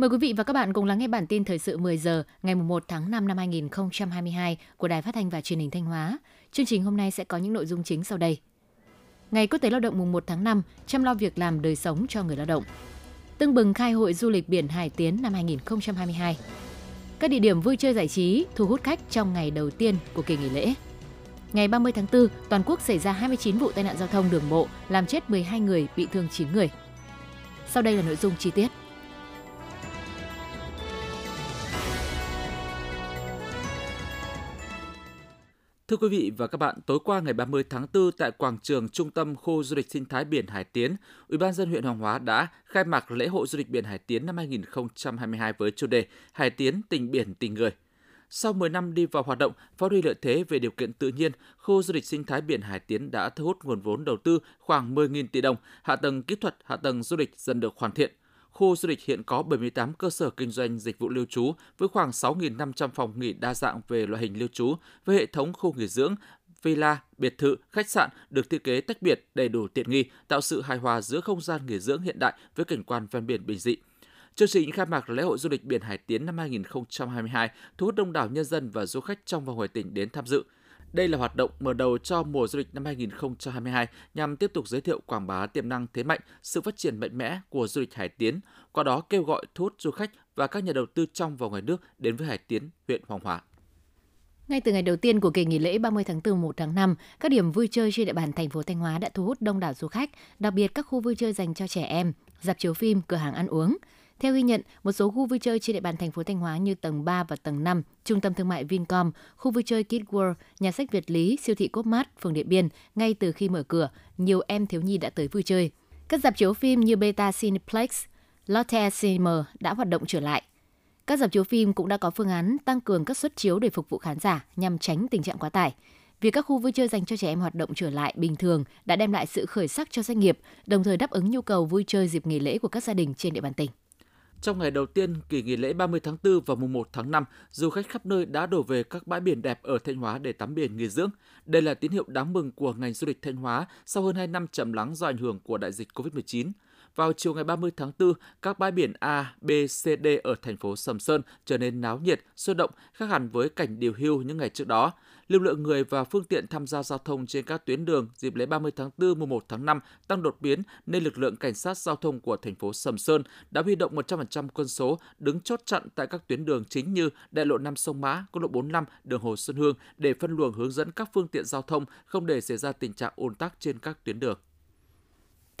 Mời quý vị và các bạn cùng lắng nghe bản tin thời sự 10 giờ ngày 1 tháng 5 năm 2022 của Đài Phát thanh và Truyền hình Thanh Hóa. Chương trình hôm nay sẽ có những nội dung chính sau đây. Ngày Quốc tế Lao động mùng 1 tháng 5, chăm lo việc làm đời sống cho người lao động. Tưng bừng khai hội du lịch biển Hải Tiến năm 2022. Các địa điểm vui chơi giải trí thu hút khách trong ngày đầu tiên của kỳ nghỉ lễ. Ngày 30 tháng 4, toàn quốc xảy ra 29 vụ tai nạn giao thông đường bộ, làm chết 12 người, bị thương 9 người. Sau đây là nội dung chi tiết. Thưa quý vị và các bạn, tối qua ngày 30 tháng 4 tại quảng trường trung tâm khu du lịch sinh thái biển Hải Tiến, Ủy ban dân huyện Hoàng Hóa đã khai mạc lễ hội du lịch biển Hải Tiến năm 2022 với chủ đề Hải Tiến tình biển tình người. Sau 10 năm đi vào hoạt động, phát huy lợi thế về điều kiện tự nhiên, khu du lịch sinh thái biển Hải Tiến đã thu hút nguồn vốn đầu tư khoảng 10.000 tỷ đồng, hạ tầng kỹ thuật, hạ tầng du lịch dần được hoàn thiện. Khu du lịch hiện có 78 cơ sở kinh doanh dịch vụ lưu trú với khoảng 6.500 phòng nghỉ đa dạng về loại hình lưu trú với hệ thống khu nghỉ dưỡng, villa, biệt thự, khách sạn được thiết kế tách biệt, đầy đủ tiện nghi, tạo sự hài hòa giữa không gian nghỉ dưỡng hiện đại với cảnh quan ven biển bình dị. Chương trình khai mạc lễ hội du lịch biển Hải Tiến năm 2022 thu hút đông đảo nhân dân và du khách trong và ngoài tỉnh đến tham dự. Đây là hoạt động mở đầu cho mùa du lịch năm 2022 nhằm tiếp tục giới thiệu quảng bá tiềm năng thế mạnh, sự phát triển mạnh mẽ của du lịch Hải Tiến, qua đó kêu gọi thu hút du khách và các nhà đầu tư trong và ngoài nước đến với Hải Tiến, huyện Hoàng Hóa. Ngay từ ngày đầu tiên của kỳ nghỉ lễ 30 tháng 4 1 tháng 5, các điểm vui chơi trên địa bàn thành phố Thanh Hóa đã thu hút đông đảo du khách, đặc biệt các khu vui chơi dành cho trẻ em, dạp chiếu phim, cửa hàng ăn uống. Theo ghi nhận, một số khu vui chơi trên địa bàn thành phố Thanh Hóa như tầng 3 và tầng 5, trung tâm thương mại Vincom, khu vui chơi Kid World, nhà sách Việt Lý, siêu thị Cốt Mát, phường Điện Biên, ngay từ khi mở cửa, nhiều em thiếu nhi đã tới vui chơi. Các dạp chiếu phim như Beta Cineplex, Lotte Cinema đã hoạt động trở lại. Các dạp chiếu phim cũng đã có phương án tăng cường các suất chiếu để phục vụ khán giả nhằm tránh tình trạng quá tải. Việc các khu vui chơi dành cho trẻ em hoạt động trở lại bình thường đã đem lại sự khởi sắc cho doanh nghiệp, đồng thời đáp ứng nhu cầu vui chơi dịp nghỉ lễ của các gia đình trên địa bàn tỉnh. Trong ngày đầu tiên kỳ nghỉ lễ 30 tháng 4 và mùng 1 tháng 5, du khách khắp nơi đã đổ về các bãi biển đẹp ở Thanh Hóa để tắm biển nghỉ dưỡng. Đây là tín hiệu đáng mừng của ngành du lịch Thanh Hóa sau hơn 2 năm chậm lắng do ảnh hưởng của đại dịch COVID-19. Vào chiều ngày 30 tháng 4, các bãi biển A, B, C, D ở thành phố Sầm Sơn trở nên náo nhiệt, sôi động, khác hẳn với cảnh điều hưu những ngày trước đó. Lưu lượng người và phương tiện tham gia giao thông trên các tuyến đường dịp lễ 30 tháng 4 mùng 1 tháng 5 tăng đột biến nên lực lượng cảnh sát giao thông của thành phố Sầm Sơn đã huy động 100% quân số đứng chốt chặn tại các tuyến đường chính như đại lộ 5 sông Mã, quốc lộ 45, đường Hồ Xuân Hương để phân luồng hướng dẫn các phương tiện giao thông không để xảy ra tình trạng ùn tắc trên các tuyến đường.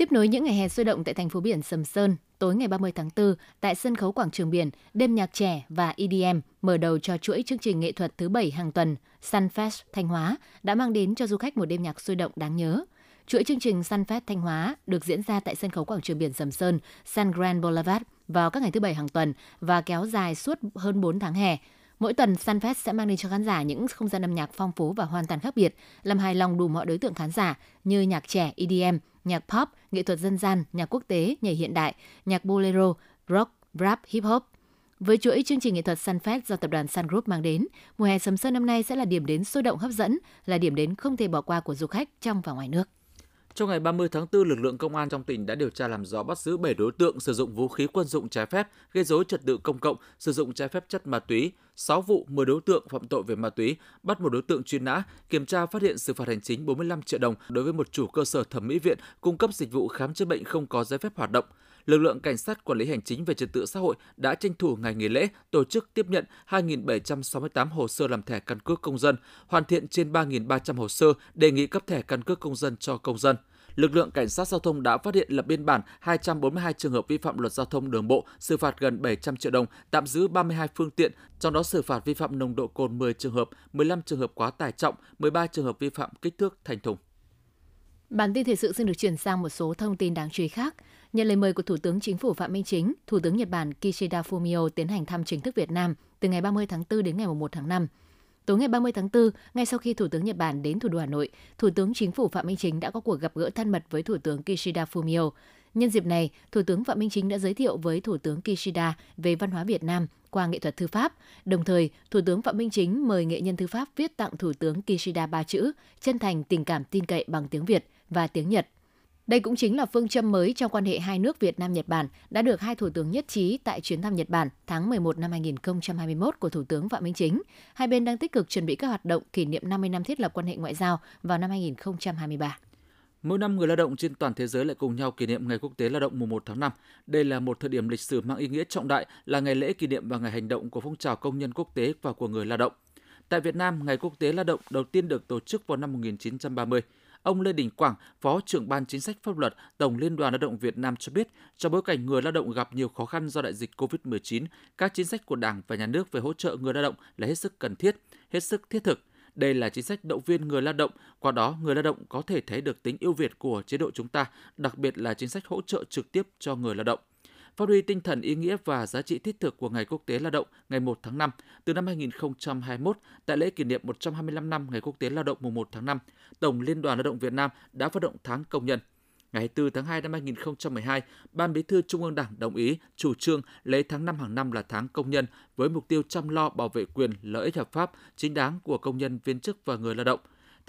Tiếp nối những ngày hè sôi động tại thành phố biển Sầm Sơn, tối ngày 30 tháng 4, tại sân khấu quảng trường biển, đêm nhạc trẻ và EDM mở đầu cho chuỗi chương trình nghệ thuật thứ bảy hàng tuần Sunfest Thanh Hóa đã mang đến cho du khách một đêm nhạc sôi động đáng nhớ. Chuỗi chương trình Sunfest Thanh Hóa được diễn ra tại sân khấu quảng trường biển Sầm Sơn, Sun Grand Boulevard vào các ngày thứ bảy hàng tuần và kéo dài suốt hơn 4 tháng hè. Mỗi tuần, Sunfest sẽ mang đến cho khán giả những không gian âm nhạc phong phú và hoàn toàn khác biệt, làm hài lòng đủ mọi đối tượng khán giả như nhạc trẻ, EDM, nhạc pop, nghệ thuật dân gian, nhạc quốc tế, nhảy hiện đại, nhạc bolero, rock, rap, hip hop. Với chuỗi chương trình nghệ thuật Sunfest do tập đoàn Sun Group mang đến, mùa hè sầm sơn năm nay sẽ là điểm đến sôi động hấp dẫn, là điểm đến không thể bỏ qua của du khách trong và ngoài nước. Trong ngày 30 tháng 4, lực lượng công an trong tỉnh đã điều tra làm rõ bắt giữ 7 đối tượng sử dụng vũ khí quân dụng trái phép, gây dối trật tự công cộng, sử dụng trái phép chất ma túy, 6 vụ 10 đối tượng phạm tội về ma túy, bắt một đối tượng truy nã, kiểm tra phát hiện xử phạt hành chính 45 triệu đồng đối với một chủ cơ sở thẩm mỹ viện cung cấp dịch vụ khám chữa bệnh không có giấy phép hoạt động lực lượng cảnh sát quản lý hành chính về trật tự xã hội đã tranh thủ ngày nghỉ lễ tổ chức tiếp nhận 2.768 hồ sơ làm thẻ căn cước công dân, hoàn thiện trên 3.300 hồ sơ đề nghị cấp thẻ căn cước công dân cho công dân lực lượng cảnh sát giao thông đã phát hiện lập biên bản 242 trường hợp vi phạm luật giao thông đường bộ, xử phạt gần 700 triệu đồng, tạm giữ 32 phương tiện, trong đó xử phạt vi phạm nồng độ cồn 10 trường hợp, 15 trường hợp quá tải trọng, 13 trường hợp vi phạm kích thước thành thùng. Bản tin thời sự xin được chuyển sang một số thông tin đáng chú ý khác. Nhận lời mời của Thủ tướng Chính phủ Phạm Minh Chính, Thủ tướng Nhật Bản Kishida Fumio tiến hành thăm chính thức Việt Nam từ ngày 30 tháng 4 đến ngày 1 tháng 5. Tối ngày 30 tháng 4, ngay sau khi Thủ tướng Nhật Bản đến thủ đô Hà Nội, Thủ tướng Chính phủ Phạm Minh Chính đã có cuộc gặp gỡ thân mật với Thủ tướng Kishida Fumio. Nhân dịp này, Thủ tướng Phạm Minh Chính đã giới thiệu với Thủ tướng Kishida về văn hóa Việt Nam qua nghệ thuật thư pháp. Đồng thời, Thủ tướng Phạm Minh Chính mời nghệ nhân thư pháp viết tặng Thủ tướng Kishida ba chữ chân thành, tình cảm, tin cậy bằng tiếng Việt và tiếng Nhật đây cũng chính là phương châm mới trong quan hệ hai nước Việt Nam Nhật Bản đã được hai thủ tướng nhất trí tại chuyến thăm Nhật Bản tháng 11 năm 2021 của Thủ tướng Phạm Minh Chính. Hai bên đang tích cực chuẩn bị các hoạt động kỷ niệm 50 năm thiết lập quan hệ ngoại giao vào năm 2023. Mỗi năm người lao động trên toàn thế giới lại cùng nhau kỷ niệm Ngày Quốc tế Lao động mùng 1 tháng 5. Đây là một thời điểm lịch sử mang ý nghĩa trọng đại, là ngày lễ kỷ niệm và ngày hành động của phong trào công nhân quốc tế và của người lao động. Tại Việt Nam, Ngày Quốc tế Lao động đầu tiên được tổ chức vào năm 1930. Ông Lê Đình Quảng, Phó trưởng ban chính sách pháp luật Tổng Liên đoàn Lao động Việt Nam cho biết, trong bối cảnh người lao động gặp nhiều khó khăn do đại dịch COVID-19, các chính sách của Đảng và Nhà nước về hỗ trợ người lao động là hết sức cần thiết, hết sức thiết thực. Đây là chính sách động viên người lao động, qua đó người lao động có thể thấy được tính ưu việt của chế độ chúng ta, đặc biệt là chính sách hỗ trợ trực tiếp cho người lao động phát huy tinh thần ý nghĩa và giá trị thiết thực của Ngày Quốc tế Lao động ngày 1 tháng 5 từ năm 2021 tại lễ kỷ niệm 125 năm Ngày Quốc tế Lao động mùng 1 tháng 5, Tổng Liên đoàn Lao động Việt Nam đã phát động tháng công nhân. Ngày 4 tháng 2 năm 2012, Ban Bí thư Trung ương Đảng đồng ý chủ trương lấy tháng 5 hàng năm là tháng công nhân với mục tiêu chăm lo bảo vệ quyền lợi ích hợp pháp chính đáng của công nhân viên chức và người lao động.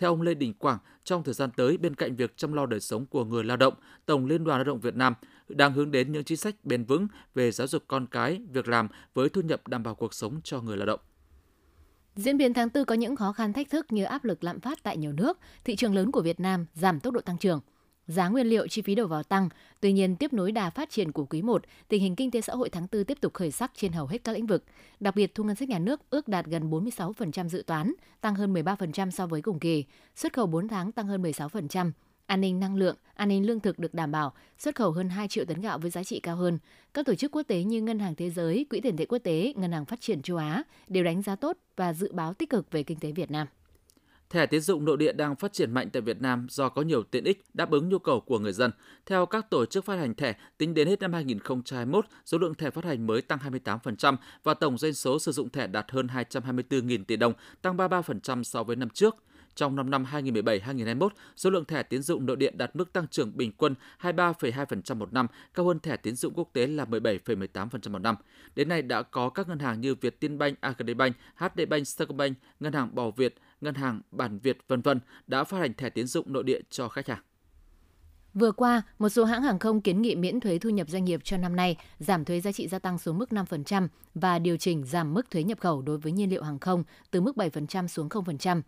Theo ông Lê Đình Quảng, trong thời gian tới bên cạnh việc chăm lo đời sống của người lao động, Tổng Liên đoàn Lao động Việt Nam đang hướng đến những chính sách bền vững về giáo dục con cái, việc làm với thu nhập đảm bảo cuộc sống cho người lao động. Diễn biến tháng 4 có những khó khăn thách thức như áp lực lạm phát tại nhiều nước, thị trường lớn của Việt Nam giảm tốc độ tăng trưởng. Giá nguyên liệu chi phí đầu vào tăng, tuy nhiên tiếp nối đà phát triển của quý 1, tình hình kinh tế xã hội tháng 4 tiếp tục khởi sắc trên hầu hết các lĩnh vực. Đặc biệt thu ngân sách nhà nước ước đạt gần 46% dự toán, tăng hơn 13% so với cùng kỳ, xuất khẩu 4 tháng tăng hơn 16%, An ninh năng lượng, an ninh lương thực được đảm bảo, xuất khẩu hơn 2 triệu tấn gạo với giá trị cao hơn. Các tổ chức quốc tế như Ngân hàng Thế giới, Quỹ tiền tệ quốc tế, Ngân hàng Phát triển châu Á đều đánh giá tốt và dự báo tích cực về kinh tế Việt Nam. Thẻ tín dụng nội địa đang phát triển mạnh tại Việt Nam do có nhiều tiện ích đáp ứng nhu cầu của người dân. Theo các tổ chức phát hành thẻ, tính đến hết năm 2021, số lượng thẻ phát hành mới tăng 28% và tổng doanh số sử dụng thẻ đạt hơn 224.000 tỷ đồng, tăng 33% so với năm trước. Trong 5 năm 2017-2021, số lượng thẻ tiến dụng nội địa đạt mức tăng trưởng bình quân 23,2% một năm, cao hơn thẻ tiến dụng quốc tế là 17,18% một năm. Đến nay đã có các ngân hàng như Vietinbank, Agribank, HD Bank, Sacombank, Ngân hàng Bảo Việt, Ngân hàng Bản Việt vân vân đã phát hành thẻ tiến dụng nội địa cho khách hàng. Vừa qua, một số hãng hàng không kiến nghị miễn thuế thu nhập doanh nghiệp cho năm nay, giảm thuế giá trị gia tăng xuống mức 5% và điều chỉnh giảm mức thuế nhập khẩu đối với nhiên liệu hàng không từ mức 7% xuống 0%.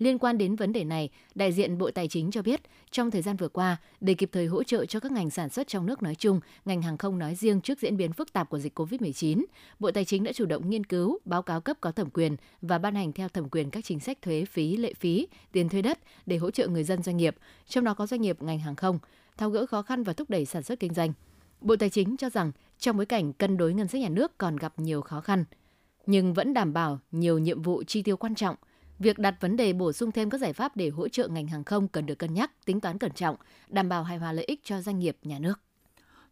Liên quan đến vấn đề này, đại diện Bộ Tài chính cho biết, trong thời gian vừa qua, để kịp thời hỗ trợ cho các ngành sản xuất trong nước nói chung, ngành hàng không nói riêng trước diễn biến phức tạp của dịch COVID-19, Bộ Tài chính đã chủ động nghiên cứu, báo cáo cấp có thẩm quyền và ban hành theo thẩm quyền các chính sách thuế phí, lệ phí, tiền thuê đất để hỗ trợ người dân doanh nghiệp, trong đó có doanh nghiệp ngành hàng không, tháo gỡ khó khăn và thúc đẩy sản xuất kinh doanh. Bộ Tài chính cho rằng trong bối cảnh cân đối ngân sách nhà nước còn gặp nhiều khó khăn, nhưng vẫn đảm bảo nhiều nhiệm vụ chi tiêu quan trọng – Việc đặt vấn đề bổ sung thêm các giải pháp để hỗ trợ ngành hàng không cần được cân nhắc, tính toán cẩn trọng, đảm bảo hài hòa lợi ích cho doanh nghiệp, nhà nước.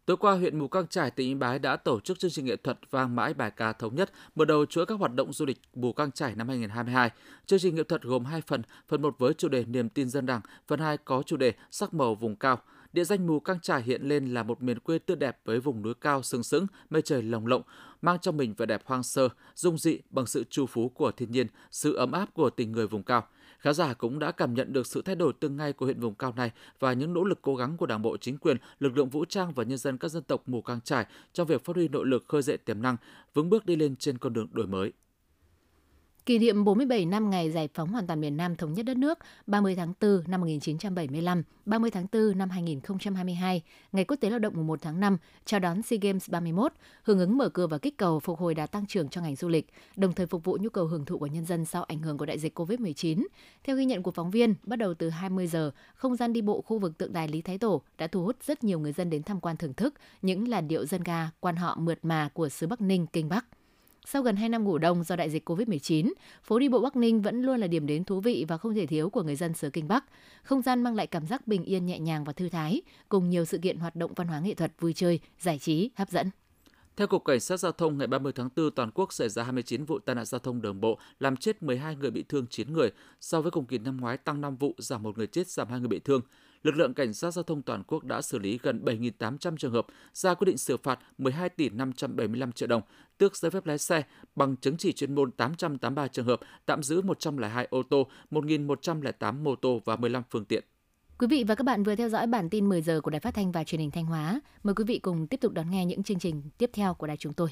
Tối qua, huyện Mù Căng Trải, tỉnh Yên Bái đã tổ chức chương trình nghệ thuật vang mãi bài ca thống nhất, mở đầu chuỗi các hoạt động du lịch Mù Căng Trải năm 2022. Chương trình nghệ thuật gồm hai phần, phần một với chủ đề niềm tin dân đảng, phần hai có chủ đề sắc màu vùng cao. Địa danh Mù Căng Trải hiện lên là một miền quê tươi đẹp với vùng núi cao sừng sững, mây trời lồng lộng, mang trong mình vẻ đẹp hoang sơ, dung dị bằng sự chu phú của thiên nhiên, sự ấm áp của tình người vùng cao. Khán giả cũng đã cảm nhận được sự thay đổi từng ngày của huyện vùng cao này và những nỗ lực cố gắng của Đảng bộ, chính quyền, lực lượng vũ trang và nhân dân các dân tộc Mù Căng Trải trong việc phát huy nội lực khơi dậy tiềm năng, vững bước đi lên trên con đường đổi mới. Kỷ niệm 47 năm ngày giải phóng hoàn toàn miền Nam thống nhất đất nước 30 tháng 4 năm 1975, 30 tháng 4 năm 2022, Ngày Quốc tế Lao động mùng 1 tháng 5, chào đón SEA Games 31, hưởng ứng mở cửa và kích cầu phục hồi đà tăng trưởng cho ngành du lịch, đồng thời phục vụ nhu cầu hưởng thụ của nhân dân sau ảnh hưởng của đại dịch COVID-19. Theo ghi nhận của phóng viên, bắt đầu từ 20 giờ, không gian đi bộ khu vực tượng đài Lý Thái Tổ đã thu hút rất nhiều người dân đến tham quan thưởng thức những làn điệu dân ca quan họ mượt mà của xứ Bắc Ninh, Kinh Bắc. Sau gần 2 năm ngủ đông do đại dịch COVID-19, phố đi bộ Bắc Ninh vẫn luôn là điểm đến thú vị và không thể thiếu của người dân xứ Kinh Bắc. Không gian mang lại cảm giác bình yên nhẹ nhàng và thư thái, cùng nhiều sự kiện hoạt động văn hóa nghệ thuật vui chơi, giải trí, hấp dẫn. Theo Cục Cảnh sát Giao thông, ngày 30 tháng 4, toàn quốc xảy ra 29 vụ tai nạn giao thông đường bộ, làm chết 12 người bị thương 9 người. So với cùng kỳ năm ngoái, tăng 5 vụ, giảm một người chết, giảm 2 người bị thương lực lượng cảnh sát giao thông toàn quốc đã xử lý gần 7.800 trường hợp, ra quyết định xử phạt 12 tỷ 575 triệu đồng, tước giấy phép lái xe, bằng chứng chỉ chuyên môn 883 trường hợp, tạm giữ 102 ô tô, 1.108 mô tô và 15 phương tiện. Quý vị và các bạn vừa theo dõi bản tin 10 giờ của Đài Phát thanh và Truyền hình Thanh Hóa. Mời quý vị cùng tiếp tục đón nghe những chương trình tiếp theo của đài chúng tôi.